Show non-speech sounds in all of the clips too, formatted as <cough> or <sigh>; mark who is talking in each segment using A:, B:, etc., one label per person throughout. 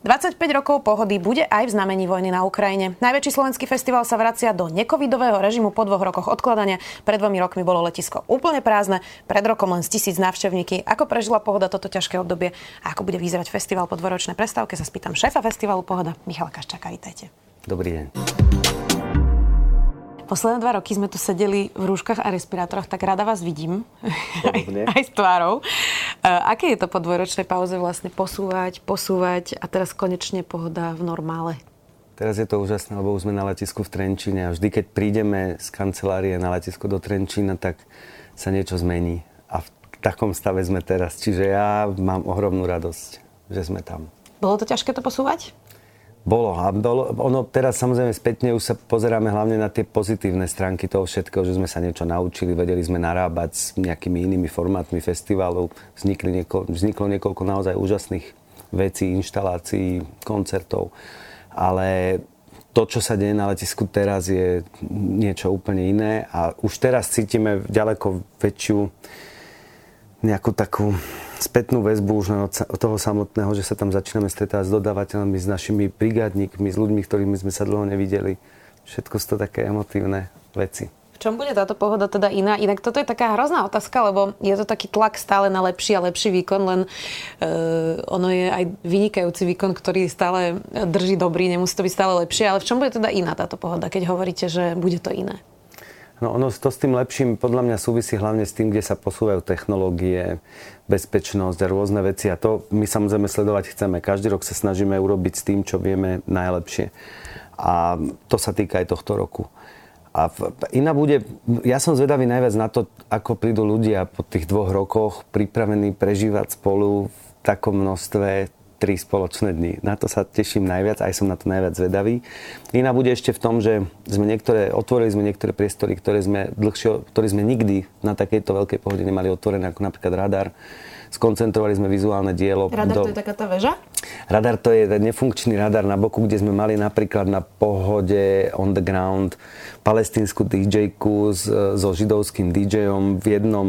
A: 25 rokov pohody bude aj v znamení vojny na Ukrajine. Najväčší slovenský festival sa vracia do nekovidového režimu po dvoch rokoch odkladania. Pred dvomi rokmi bolo letisko úplne prázdne, pred rokom len z tisíc návštevníky. Ako prežila pohoda toto ťažké obdobie a ako bude vyzerať festival po dvoročnej prestávke, sa spýtam šéfa festivalu Pohoda, Michala Kaščaka. Vítajte.
B: Dobrý deň.
A: Posledné dva roky sme tu sedeli v rúškach a respirátoroch, tak rada vás vidím. Aj, <laughs> aj s tvárou. Uh, aké je to po dvojročnej pauze vlastne posúvať, posúvať a teraz konečne pohoda v normále?
B: Teraz je to úžasné, lebo už sme na letisku v Trenčíne a vždy, keď prídeme z kancelárie na letisko do Trenčína, tak sa niečo zmení. A v takom stave sme teraz. Čiže ja mám ohromnú radosť, že sme tam.
A: Bolo to ťažké to posúvať?
B: Bolo. Bolo, ono teraz samozrejme spätne už sa pozeráme hlavne na tie pozitívne stránky toho všetkého, že sme sa niečo naučili, vedeli sme narábať s nejakými inými formátmi festivalov. Vznikli nieko, vzniklo niekoľko naozaj úžasných vecí, inštalácií, koncertov. Ale to, čo sa deje na letisku teraz, je niečo úplne iné a už teraz cítime ďaleko väčšiu nejakú takú spätnú väzbu už od, toho samotného, že sa tam začíname stretávať s dodávateľmi, s našimi brigádnikmi, s ľuďmi, ktorými sme sa dlho nevideli. Všetko sú to také emotívne veci.
A: V čom bude táto pohoda teda iná? Inak toto je taká hrozná otázka, lebo je to taký tlak stále na lepší a lepší výkon, len uh, ono je aj vynikajúci výkon, ktorý stále drží dobrý, nemusí to byť stále lepšie, ale v čom bude teda iná táto pohoda, keď hovoríte, že bude to iné?
B: No ono to s tým lepším podľa mňa súvisí hlavne s tým, kde sa posúvajú technológie, bezpečnosť a rôzne veci. A to my samozrejme sledovať chceme. Každý rok sa snažíme urobiť s tým, čo vieme najlepšie. A to sa týka aj tohto roku. A iná bude, ja som zvedavý najviac na to, ako prídu ľudia po tých dvoch rokoch pripravení prežívať spolu v takom množstve tri spoločné dni. Na to sa teším najviac, aj som na to najviac zvedavý. Iná bude ešte v tom, že sme niektoré, otvorili sme niektoré priestory, ktoré sme dlhšie, ktoré sme nikdy na takejto veľkej pohode nemali otvorené, ako napríklad radar. Skoncentrovali sme vizuálne dielo.
A: Radar do... to je taká tá väža?
B: Radar to je nefunkčný radar na boku, kde sme mali napríklad na pohode on the ground palestínsku DJ-ku so židovským DJom v jednom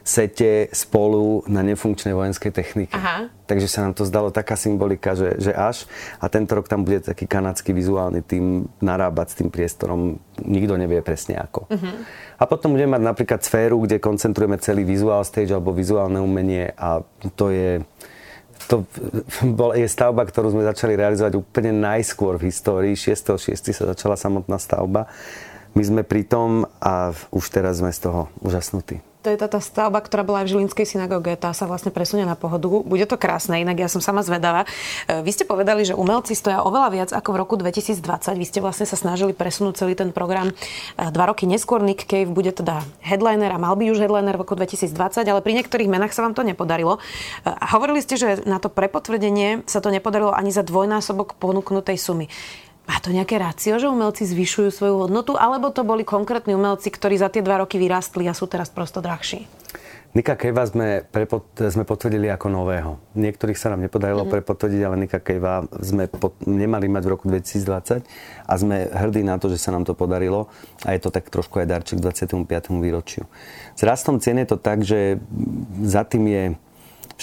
B: sete spolu na nefunkčnej vojenskej technike. Aha. Takže sa nám to zdalo taká symbolika, že, že až. A tento rok tam bude taký kanadský vizuálny tým narábať s tým priestorom. Nikto nevie presne ako. Uh-huh. A potom budeme mať napríklad sféru, kde koncentrujeme celý vizuál stage alebo vizuálne umenie a to je to bol, je stavba, ktorú sme začali realizovať úplne najskôr v histórii. 6.6. sa začala samotná stavba. My sme pri tom a už teraz sme z toho úžasnutí.
A: To je tá, tá stavba, ktorá bola aj v Žilinskej synagóge. Tá sa vlastne presunie na pohodu. Bude to krásne, inak ja som sama zvedavá. E, vy ste povedali, že umelci stoja oveľa viac ako v roku 2020. Vy ste vlastne sa snažili presunúť celý ten program e, dva roky neskôr. Nick Cave bude teda headliner a mal by už headliner v roku 2020, ale pri niektorých menách sa vám to nepodarilo. E, a hovorili ste, že na to prepotvrdenie sa to nepodarilo ani za dvojnásobok ponúknutej sumy. Má to nejaké rácio, že umelci zvyšujú svoju hodnotu, alebo to boli konkrétni umelci, ktorí za tie dva roky vyrástli a sú teraz prosto drahší?
B: Nika Kejva sme, prepot, sme potvrdili ako nového. Niektorých sa nám nepodarilo mm-hmm. prepotvrdiť, ale Nika Kejva sme pot, nemali mať v roku 2020 a sme hrdí na to, že sa nám to podarilo a je to tak trošku aj darček 25. výročiu. S rastom cien je to tak, že za tým je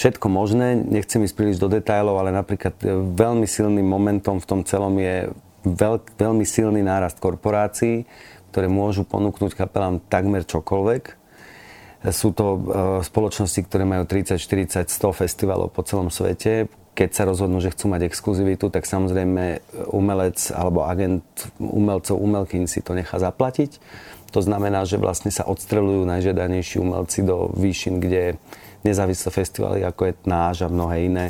B: všetko možné. Nechcem ísť príliš do detajlov, ale napríklad veľmi silným momentom v tom celom je veľk, veľmi silný nárast korporácií, ktoré môžu ponúknuť kapelám takmer čokoľvek. Sú to e, spoločnosti, ktoré majú 30, 40, 100 festivalov po celom svete. Keď sa rozhodnú, že chcú mať exkluzivitu, tak samozrejme umelec alebo agent umelcov, umelkyň si to nechá zaplatiť. To znamená, že vlastne sa odstrelujú najžiadanejší umelci do výšin, kde nezávislé festivaly, ako je náš a mnohé iné,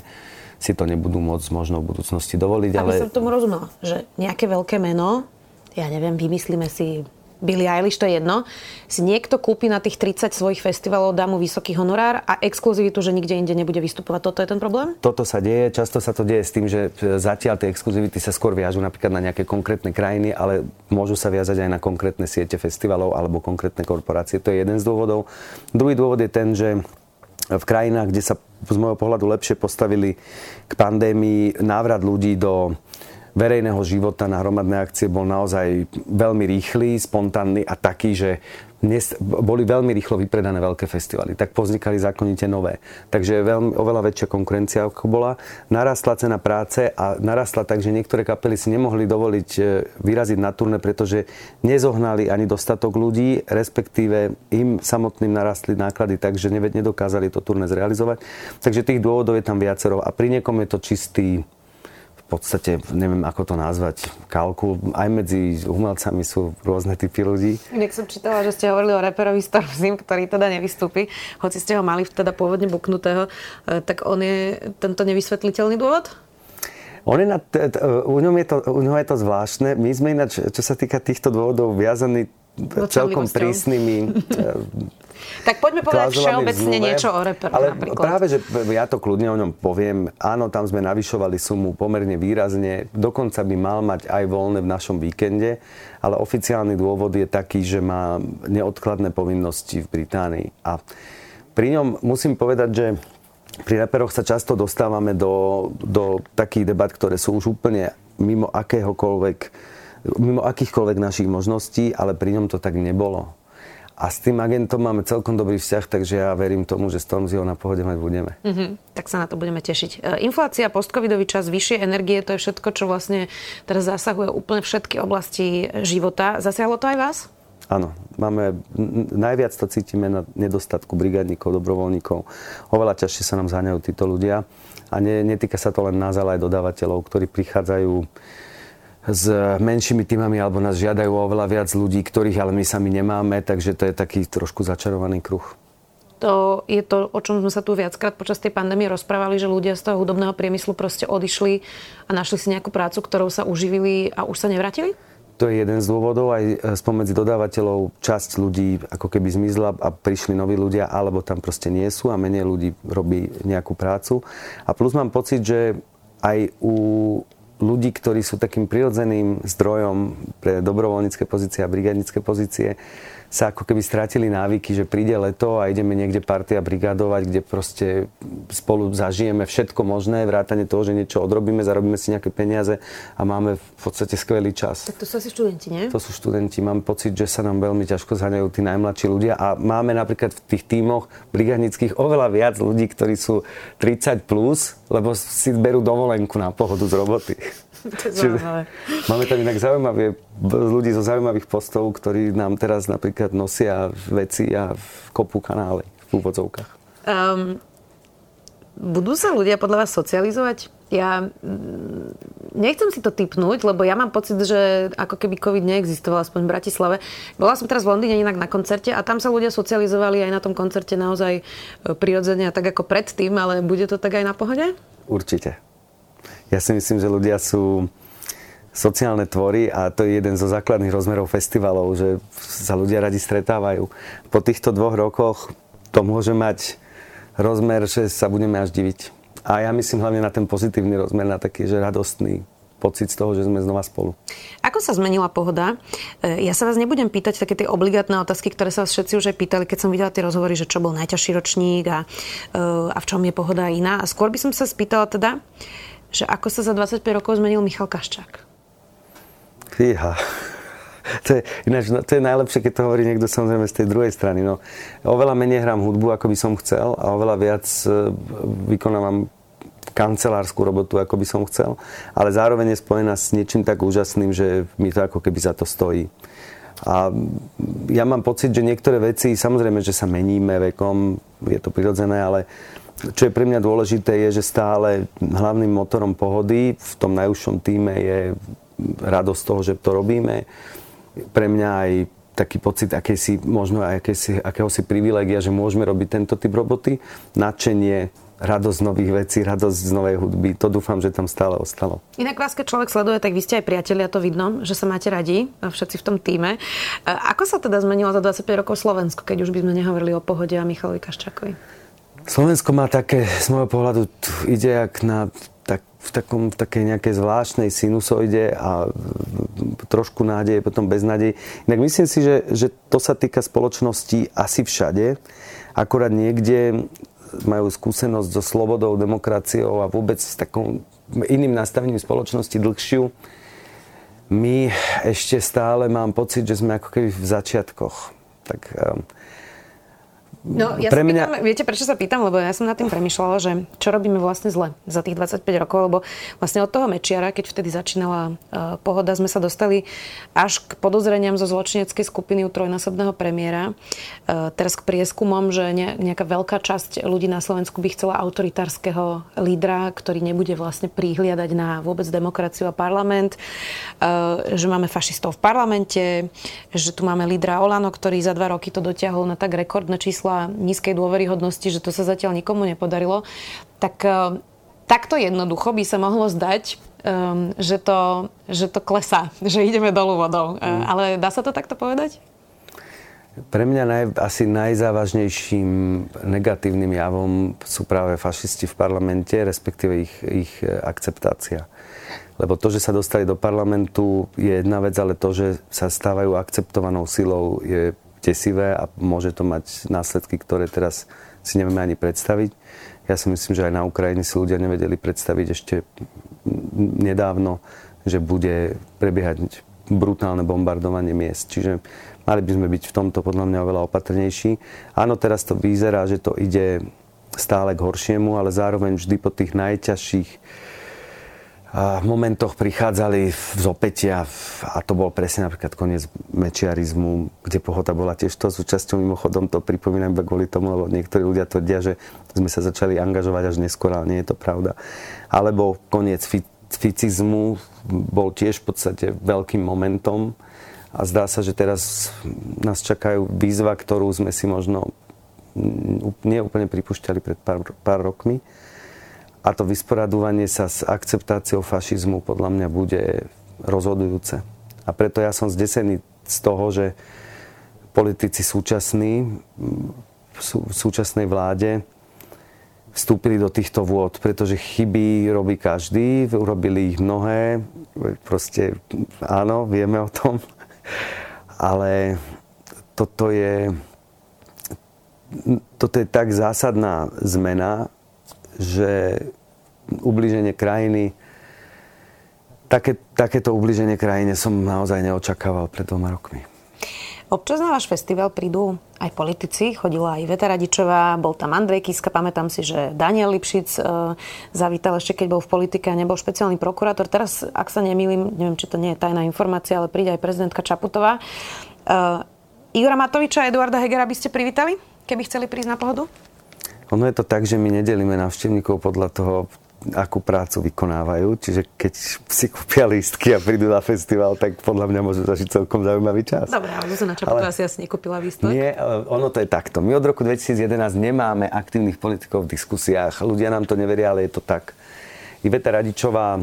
B: si to nebudú môcť možno v budúcnosti dovoliť.
A: Aby ale... som tomu rozumela, že nejaké veľké meno, ja neviem, vymyslíme si Billie Eilish, to je jedno, si niekto kúpi na tých 30 svojich festivalov, dá mu vysoký honorár a exkluzivitu, že nikde inde nebude vystupovať. Toto je ten problém?
B: Toto sa deje. Často sa to deje s tým, že zatiaľ tie exkluzivity sa skôr viažú napríklad na nejaké konkrétne krajiny, ale môžu sa viazať aj na konkrétne siete festivalov alebo konkrétne korporácie. To je jeden z dôvodov. Druhý dôvod je ten, že v krajinách, kde sa z môjho pohľadu lepšie postavili k pandémii, návrat ľudí do verejného života. Na hromadné akcie bol naozaj veľmi rýchly, spontánny a taký, že dnes boli veľmi rýchlo vypredané veľké festivaly, tak poznikali zákonite nové. Takže veľmi, oveľa väčšia konkurencia ako bola. Narastla cena práce a narastla tak, že niektoré kapely si nemohli dovoliť e, vyraziť na turné, pretože nezohnali ani dostatok ľudí, respektíve im samotným narastli náklady tak, že nedokázali to turné zrealizovať. Takže tých dôvodov je tam viacero a pri niekom je to čistý podstate, neviem ako to nazvať, kalkul. Aj medzi umelcami sú rôzne typy ľudí.
A: Nech som čítala, že ste hovorili o reperovi Stormzim, ktorý teda nevystúpi, hoci ste ho mali teda pôvodne buknutého, e, tak on je tento nevysvetliteľný dôvod?
B: On je na, t- t- u, ňom je to, u ňom je to zvláštne. My sme ináč, čo sa týka týchto dôvodov, viazaní celkom prísnymi <laughs>
A: Tak poďme povedať všeobecne niečo o reperu
B: Ale
A: napríklad.
B: práve, že ja to kľudne o ňom poviem. Áno, tam sme navyšovali sumu pomerne výrazne. Dokonca by mal mať aj voľné v našom víkende. Ale oficiálny dôvod je taký, že má neodkladné povinnosti v Británii. A pri ňom musím povedať, že pri reperoch sa často dostávame do, do takých debat, ktoré sú už úplne mimo akéhokoľvek, mimo akýchkoľvek našich možností, ale pri ňom to tak nebolo. A s tým agentom máme celkom dobrý vzťah, takže ja verím tomu, že Stormzy ho na pohode mať budeme.
A: Mm-hmm, tak sa na to budeme tešiť. E, inflácia, postcovidový čas, vyššie energie, to je všetko, čo vlastne teraz zasahuje úplne všetky oblasti života. Zasiahlo to aj vás?
B: Áno, máme, najviac to cítime na nedostatku brigádnikov, dobrovoľníkov. Oveľa ťažšie sa nám zháňajú títo ľudia. A ne, netýka sa to len nás, ale aj dodávateľov, ktorí prichádzajú s menšími týmami alebo nás žiadajú oveľa viac ľudí, ktorých ale my sami nemáme, takže to je taký trošku začarovaný kruh.
A: To je to, o čom sme sa tu viackrát počas tej pandémie rozprávali, že ľudia z toho hudobného priemyslu proste odišli a našli si nejakú prácu, ktorou sa uživili a už sa nevrátili?
B: To je jeden z dôvodov. Aj spomedzi dodávateľov časť ľudí ako keby zmizla a prišli noví ľudia, alebo tam proste nie sú a menej ľudí robí nejakú prácu. A plus mám pocit, že aj u ľudí, ktorí sú takým prirodzeným zdrojom pre dobrovoľnícke pozície a brigádnické pozície, sa ako keby strátili návyky, že príde leto a ideme niekde partia brigádovať, kde proste spolu zažijeme všetko možné, vrátane toho, že niečo odrobíme, zarobíme si nejaké peniaze a máme v podstate skvelý čas.
A: Tak to sú asi študenti, nie?
B: To sú študenti. Mám pocit, že sa nám veľmi ťažko zhaňajú tí najmladší ľudia a máme napríklad v tých tímoch brigádnických oveľa viac ľudí, ktorí sú 30 plus, lebo si berú dovolenku na pohodu z roboty. <laughs>
A: Čiže,
B: máme tam inak zaujímavé ľudí zo zaujímavých postov, ktorí nám teraz napríklad nosia veci a kopú kanály v úvodzovkách. Um,
A: budú sa ľudia podľa vás socializovať? Ja mm, nechcem si to typnúť, lebo ja mám pocit, že ako keby COVID neexistoval, aspoň v Bratislave. Bola som teraz v Londýne inak na koncerte a tam sa ľudia socializovali aj na tom koncerte naozaj e, prirodzene a tak ako predtým, ale bude to tak aj na pohode?
B: Určite. Ja si myslím, že ľudia sú sociálne tvory a to je jeden zo základných rozmerov festivalov, že sa ľudia radi stretávajú. Po týchto dvoch rokoch to môže mať rozmer, že sa budeme až diviť. A ja myslím hlavne na ten pozitívny rozmer, na taký, že radostný pocit z toho, že sme znova spolu.
A: Ako sa zmenila pohoda? E, ja sa vás nebudem pýtať také tie obligátne otázky, ktoré sa vás všetci už aj pýtali, keď som videla tie rozhovory, že čo bol najťažší ročník a, e, a v čom je pohoda iná. A skôr by som sa spýtala teda, že ako sa za 25 rokov zmenil Michal Kaščák?
B: Fíha. <laughs> To je, ináč, no, to je najlepšie, keď to hovorí niekto samozrejme z tej druhej strany. No, oveľa menej hrám hudbu, ako by som chcel a oveľa viac e, vykonávam kancelárskú robotu, ako by som chcel, ale zároveň je spojená s niečím tak úžasným, že mi to ako keby za to stojí. A ja mám pocit, že niektoré veci, samozrejme, že sa meníme vekom, je to prirodzené, ale čo je pre mňa dôležité, je, že stále hlavným motorom pohody v tom najúžšom týme je radosť toho, že to robíme. Pre mňa aj taký pocit akési, možno akési, akéhosi privilegia, že môžeme robiť tento typ roboty. Nadšenie radosť nových vecí, radosť z novej hudby. To dúfam, že tam stále ostalo.
A: Inak vás, keď človek sleduje, tak vy ste aj priatelia, to vidno, že sa máte radi, všetci v tom týme. Ako sa teda zmenilo za 25 rokov Slovensko, keď už by sme nehovorili o pohode a Michalovi Kaščákovi?
B: Slovensko má také, z môjho pohľadu, ide jak na tak, v, takom, v takej nejakej zvláštnej sinusoide a trošku nádeje, potom bez nádeje. Inak myslím si, že, že to sa týka spoločnosti asi všade. Akorát niekde majú skúsenosť so slobodou, demokraciou a vôbec s takou iným nastavením spoločnosti dlhšiu. My ešte stále mám pocit, že sme ako keby v začiatkoch. Tak um,
A: No, ja pre mňa... pýtam, viete, prečo sa pýtam? Lebo ja som nad tým premyšľala, že čo robíme vlastne zle za tých 25 rokov, lebo vlastne od toho Mečiara, keď vtedy začínala uh, pohoda, sme sa dostali až k podozreniam zo zločineckej skupiny u trojnásobného premiéra. Uh, teraz k prieskumom, že ne, nejaká veľká časť ľudí na Slovensku by chcela autoritárskeho lídra, ktorý nebude vlastne prihliadať na vôbec demokraciu a parlament, uh, že máme fašistov v parlamente, že tu máme lídra Olano, ktorý za dva roky to dotiahol na tak rekordné číslo čísla nízkej dôveryhodnosti, že to sa zatiaľ nikomu nepodarilo, tak e, takto jednoducho by sa mohlo zdať, um, že, to, že to klesá, <laughs> že ideme dolu vodou. E, mm. Ale dá sa to takto povedať?
B: Pre mňa naj, asi najzávažnejším negatívnym javom sú práve fašisti v parlamente, respektíve ich, ich akceptácia. Lebo to, že sa dostali do parlamentu je jedna vec, ale to, že sa stávajú akceptovanou silou je desivé a môže to mať následky, ktoré teraz si nevieme ani predstaviť. Ja si myslím, že aj na Ukrajine si ľudia nevedeli predstaviť ešte nedávno, že bude prebiehať brutálne bombardovanie miest. Čiže mali by sme byť v tomto podľa mňa oveľa opatrnejší. Áno, teraz to vyzerá, že to ide stále k horšiemu, ale zároveň vždy po tých najťažších v momentoch prichádzali z opätia a to bol presne napríklad koniec mečiarizmu, kde pohota bola tiež to súčasťou. Mimochodom to pripomínam iba kvôli tomu, lebo niektorí ľudia tvrdia, že sme sa začali angažovať až neskôr, ale nie je to pravda. Alebo koniec ficizmu bol tiež v podstate veľkým momentom a zdá sa, že teraz nás čakajú výzva, ktorú sme si možno neúplne pripúšťali pred pár, pár rokmi a to vysporadovanie sa s akceptáciou fašizmu podľa mňa bude rozhodujúce. A preto ja som zdesený z toho, že politici súčasní v súčasnej vláde vstúpili do týchto vôd, pretože chyby robí každý, urobili ich mnohé, proste áno, vieme o tom, ale toto je, toto je tak zásadná zmena, že ubliženie krajiny. Také, takéto ubliženie krajine som naozaj neočakával pred dvoma rokmi.
A: Občas na váš festival prídu aj politici, chodila aj Veta Radičová, bol tam Andrej Kiska, pamätám si, že Daniel Lipšic e, zavítal ešte, keď bol v politike a nebol špeciálny prokurátor. Teraz, ak sa nemýlim, neviem, či to nie je tajná informácia, ale príde aj prezidentka Čaputová. E, Igora Matoviča a Eduarda Hegera by ste privítali, keby chceli prísť na pohodu?
B: Ono je to tak, že my nedelíme návštevníkov podľa toho, akú prácu vykonávajú. Čiže keď si kúpia lístky a prídu na festival, tak podľa mňa môžu zažiť celkom zaujímavý čas.
A: Dobre, ale Zuzana Čaputová ale... asi asi nekúpila lístok.
B: Nie, ono to je takto. My od roku 2011 nemáme aktívnych politikov v diskusiách. Ľudia nám to neveria, ale je to tak. Iveta Radičová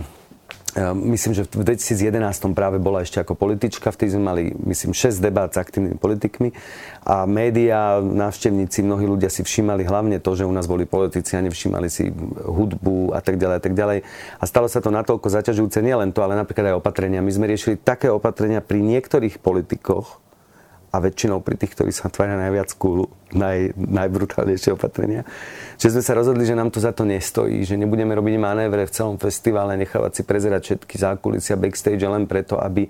B: myslím, že v 2011 práve bola ešte ako politička, vtedy sme mali, myslím, 6 debát s aktívnymi politikmi a médiá, návštevníci, mnohí ľudia si všímali hlavne to, že u nás boli politici a nevšímali si hudbu a tak ďalej a tak ďalej. A stalo sa to natoľko zaťažujúce, nielen to, ale napríklad aj opatrenia. My sme riešili také opatrenia pri niektorých politikoch, a väčšinou pri tých, ktorí sa tvária najviac cool, naj, najbrutálnejšie opatrenia, že sme sa rozhodli, že nám to za to nestojí, že nebudeme robiť manévre v celom festivale, nechávať si prezerať všetky zákulisia backstage len preto, aby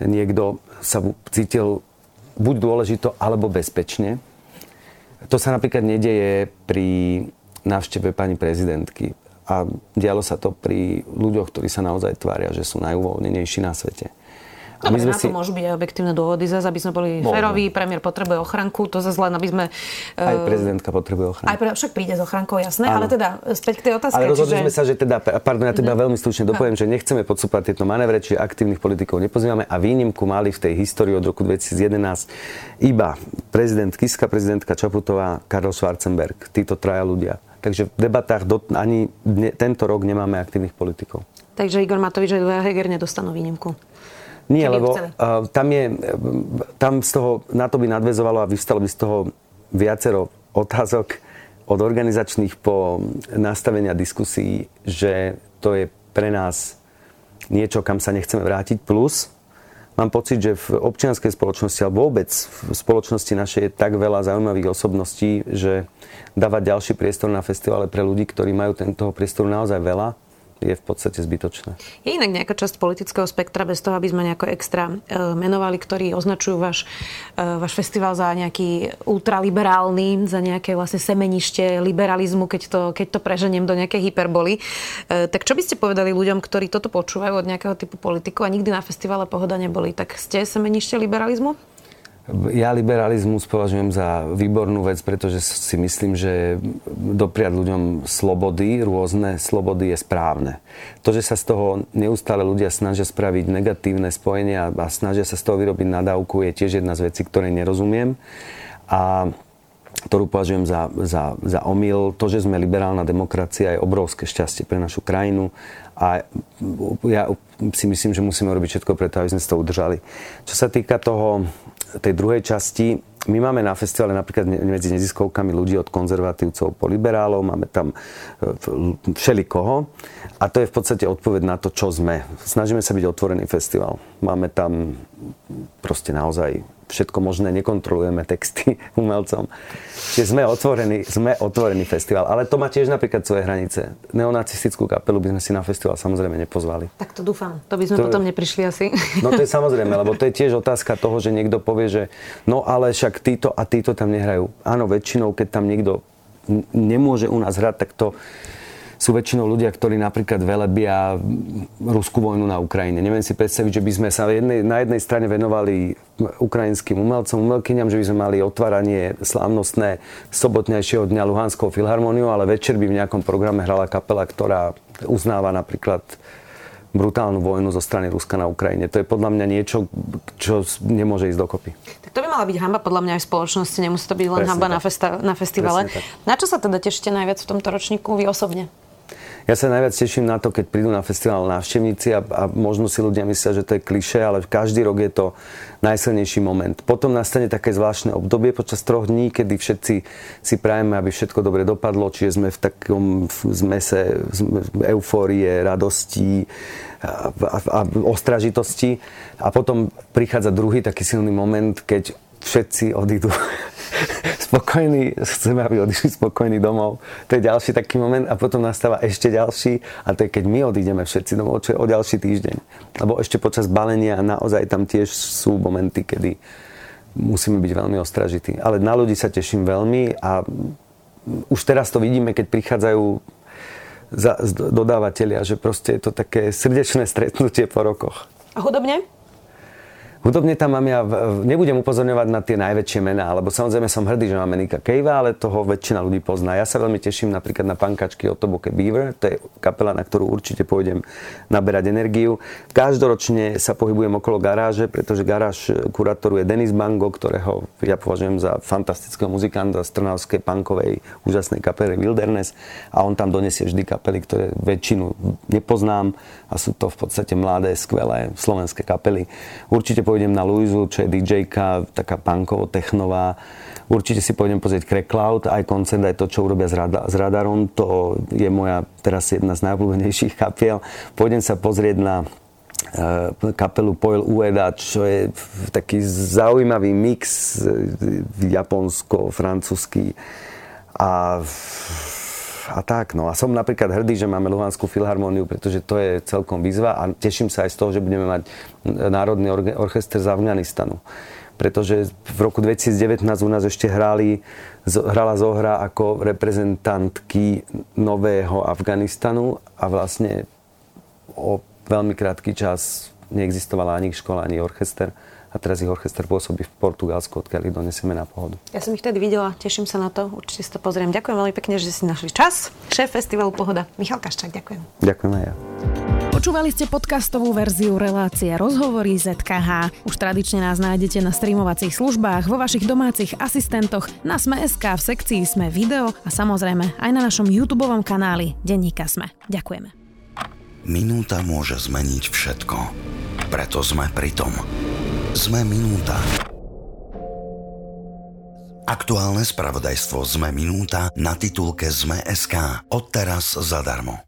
B: niekto sa cítil buď dôležito, alebo bezpečne. To sa napríklad nedeje pri návšteve pani prezidentky. A dialo sa to pri ľuďoch, ktorí sa naozaj tvária, že sú najuvoľnenejší na svete.
A: A my sme na si... to môžu byť aj objektívne dôvody, zase, aby sme boli Môžem. féroví, premiér potrebuje ochranku, to zase len, aby sme...
B: Aj eh, prezidentka potrebuje ochranku.
A: Aj pre, však príde s ochrankou, jasné, Áno. ale teda späť k tej otázke.
B: Ale rozhodli čiže... sme sa, že teda, pardon, ja teda veľmi stručne dopoviem, že nechceme podsúpať tieto manévre, čiže aktívnych politikov nepozývame a výnimku mali v tej histórii od roku 2011 iba prezident Kiska, prezidentka Čaputová, Karol Schwarzenberg, títo traja ľudia Takže v debatách do, ani dne, tento rok nemáme aktívnych politikov.
A: Takže Igor Matovič a Heger nedostanú výnimku.
B: Nie, lebo uh, tam je, tam z toho, na to by nadvezovalo a vystalo by z toho viacero otázok od organizačných po nastavenia diskusí, že to je pre nás niečo, kam sa nechceme vrátiť. Plus, mám pocit, že v občianskej spoločnosti alebo vôbec v spoločnosti našej je tak veľa zaujímavých osobností, že dávať ďalší priestor na festivale pre ľudí, ktorí majú tento priestoru naozaj veľa, je v podstate zbytočné.
A: Je inak nejaká časť politického spektra, bez toho, aby sme nejako extra e, menovali, ktorí označujú váš, e, váš festival za nejaký ultraliberálny, za nejaké vlastne semenište liberalizmu, keď to, keď to preženiem do nejakej hyperboly. E, tak čo by ste povedali ľuďom, ktorí toto počúvajú od nejakého typu politikov a nikdy na festivale Pohoda neboli? Tak ste semenište liberalizmu?
B: Ja liberalizmus považujem za výbornú vec, pretože si myslím, že dopriať ľuďom slobody, rôzne slobody je správne. To, že sa z toho neustále ľudia snažia spraviť negatívne spojenia a snažia sa z toho vyrobiť nadávku, je tiež jedna z vecí, ktorej nerozumiem. A ktorú považujem za, za, za omyl. To, že sme liberálna demokracia, je obrovské šťastie pre našu krajinu a ja si myslím, že musíme robiť všetko preto, aby sme to udržali. Čo sa týka toho tej druhej časti, my máme na festivale napríklad medzi neziskovkami ľudí od konzervatívcov po liberálov, máme tam e, všelikoho a to je v podstate odpoveď na to, čo sme. Snažíme sa byť otvorený festival. Máme tam proste naozaj všetko možné, nekontrolujeme texty <laughs> umelcom. Čiže sme otvorení, sme otvorený festival. Ale to má tiež napríklad svoje hranice. Neonacistickú kapelu by sme si na festival samozrejme nepozvali.
A: Tak to dúfam. To by sme to, potom neprišli asi. <laughs>
B: No to je samozrejme, lebo to je tiež otázka toho, že niekto povie, že no ale však títo a títo tam nehrajú. Áno, väčšinou, keď tam niekto nemôže u nás hrať, tak to sú väčšinou ľudia, ktorí napríklad velebia ruskú vojnu na Ukrajine. Neviem si predstaviť, že by sme sa jednej, na jednej strane venovali ukrajinským umelcom, umelkyňam, že by sme mali otváranie slávnostné sobotnejšieho dňa Luhanskou filharmóniou, ale večer by v nejakom programe hrala kapela, ktorá uznáva napríklad brutálnu vojnu zo strany Ruska na Ukrajine. To je podľa mňa niečo, čo nemôže ísť dokopy.
A: Tak to by mala byť hamba podľa mňa aj v spoločnosti, nemusí to byť len Presne hamba na, festa- na festivale. Na čo sa teda tešíte najviac v tomto ročníku vy osobne?
B: Ja sa najviac teším na to, keď prídu na festival návštevníci a, a možno si ľudia myslia, že to je kliše, ale každý rok je to najsilnejší moment. Potom nastane také zvláštne obdobie počas troch dní, kedy všetci si prajeme, aby všetko dobre dopadlo, čiže sme v takom zmese eufórie, radosti a, a, a ostražitosti. A potom prichádza druhý taký silný moment, keď všetci odídu spokojní, chceme, aby odišli spokojní domov. To je ďalší taký moment a potom nastáva ešte ďalší a to je keď my odídeme všetci domov, čo je o ďalší týždeň. Lebo ešte počas balenia naozaj tam tiež sú momenty, kedy musíme byť veľmi ostražití. Ale na ľudí sa teším veľmi a už teraz to vidíme, keď prichádzajú za, dodávateľia, že proste je to také srdečné stretnutie po rokoch.
A: A hudobne?
B: Hudobne tam mám ja, nebudem upozorňovať na tie najväčšie mená, lebo samozrejme som hrdý, že máme Nika Kejva, ale toho väčšina ľudí pozná. Ja sa veľmi teším napríklad na pankačky od Toboke Beaver, to je kapela, na ktorú určite pôjdem naberať energiu. Každoročne sa pohybujem okolo garáže, pretože garáž je Denis Bango, ktorého ja považujem za fantastického muzikanta z Trnavskej punkovej úžasnej kapely Wilderness a on tam donesie vždy kapely, ktoré väčšinu nepoznám a sú to v podstate mladé, skvelé slovenské kapely. Určite pôjdem na Luizu, čo je dj taká punkovo-technová. Určite si pôjdem pozrieť Crackloud, aj koncert, aj to, čo urobia s, Rada, s Radarom. To je moja teraz jedna z najobľúbenejších kapiel. Pôjdem sa pozrieť na e, kapelu Poil Ueda, čo je taký zaujímavý mix e, japonsko-francúzsky a a tak. No a som napríklad hrdý, že máme Luhanskú filharmóniu, pretože to je celkom výzva a teším sa aj z toho, že budeme mať Národný orchester z Afganistanu. Pretože v roku 2019 u nás ešte hrali, hrala zohra ako reprezentantky nového Afganistanu a vlastne o veľmi krátky čas neexistovala ani škola, ani orchester a teraz ich orchester pôsobí v Portugalsku, odkiaľ ich donesieme na pohodu.
A: Ja som ich tedy videla, teším sa na to, určite si to pozriem. Ďakujem veľmi pekne, že si našli čas. Šéf festivalu Pohoda, Michal Kaščák, ďakujem.
B: Ďakujem aj ja.
A: Počúvali ste podcastovú verziu relácie Rozhovory ZKH. Už tradične nás nájdete na streamovacích službách, vo vašich domácich asistentoch, na Sme.sk, v sekcii Sme video a samozrejme aj na našom YouTube kanáli Denníka Sme. Ďakujeme.
C: Minúta môže zmeniť všetko. Preto sme pri tom. Sme minúta. Aktuálne spravodajstvo Sme minúta na titulke Sme.sk. Odteraz zadarmo.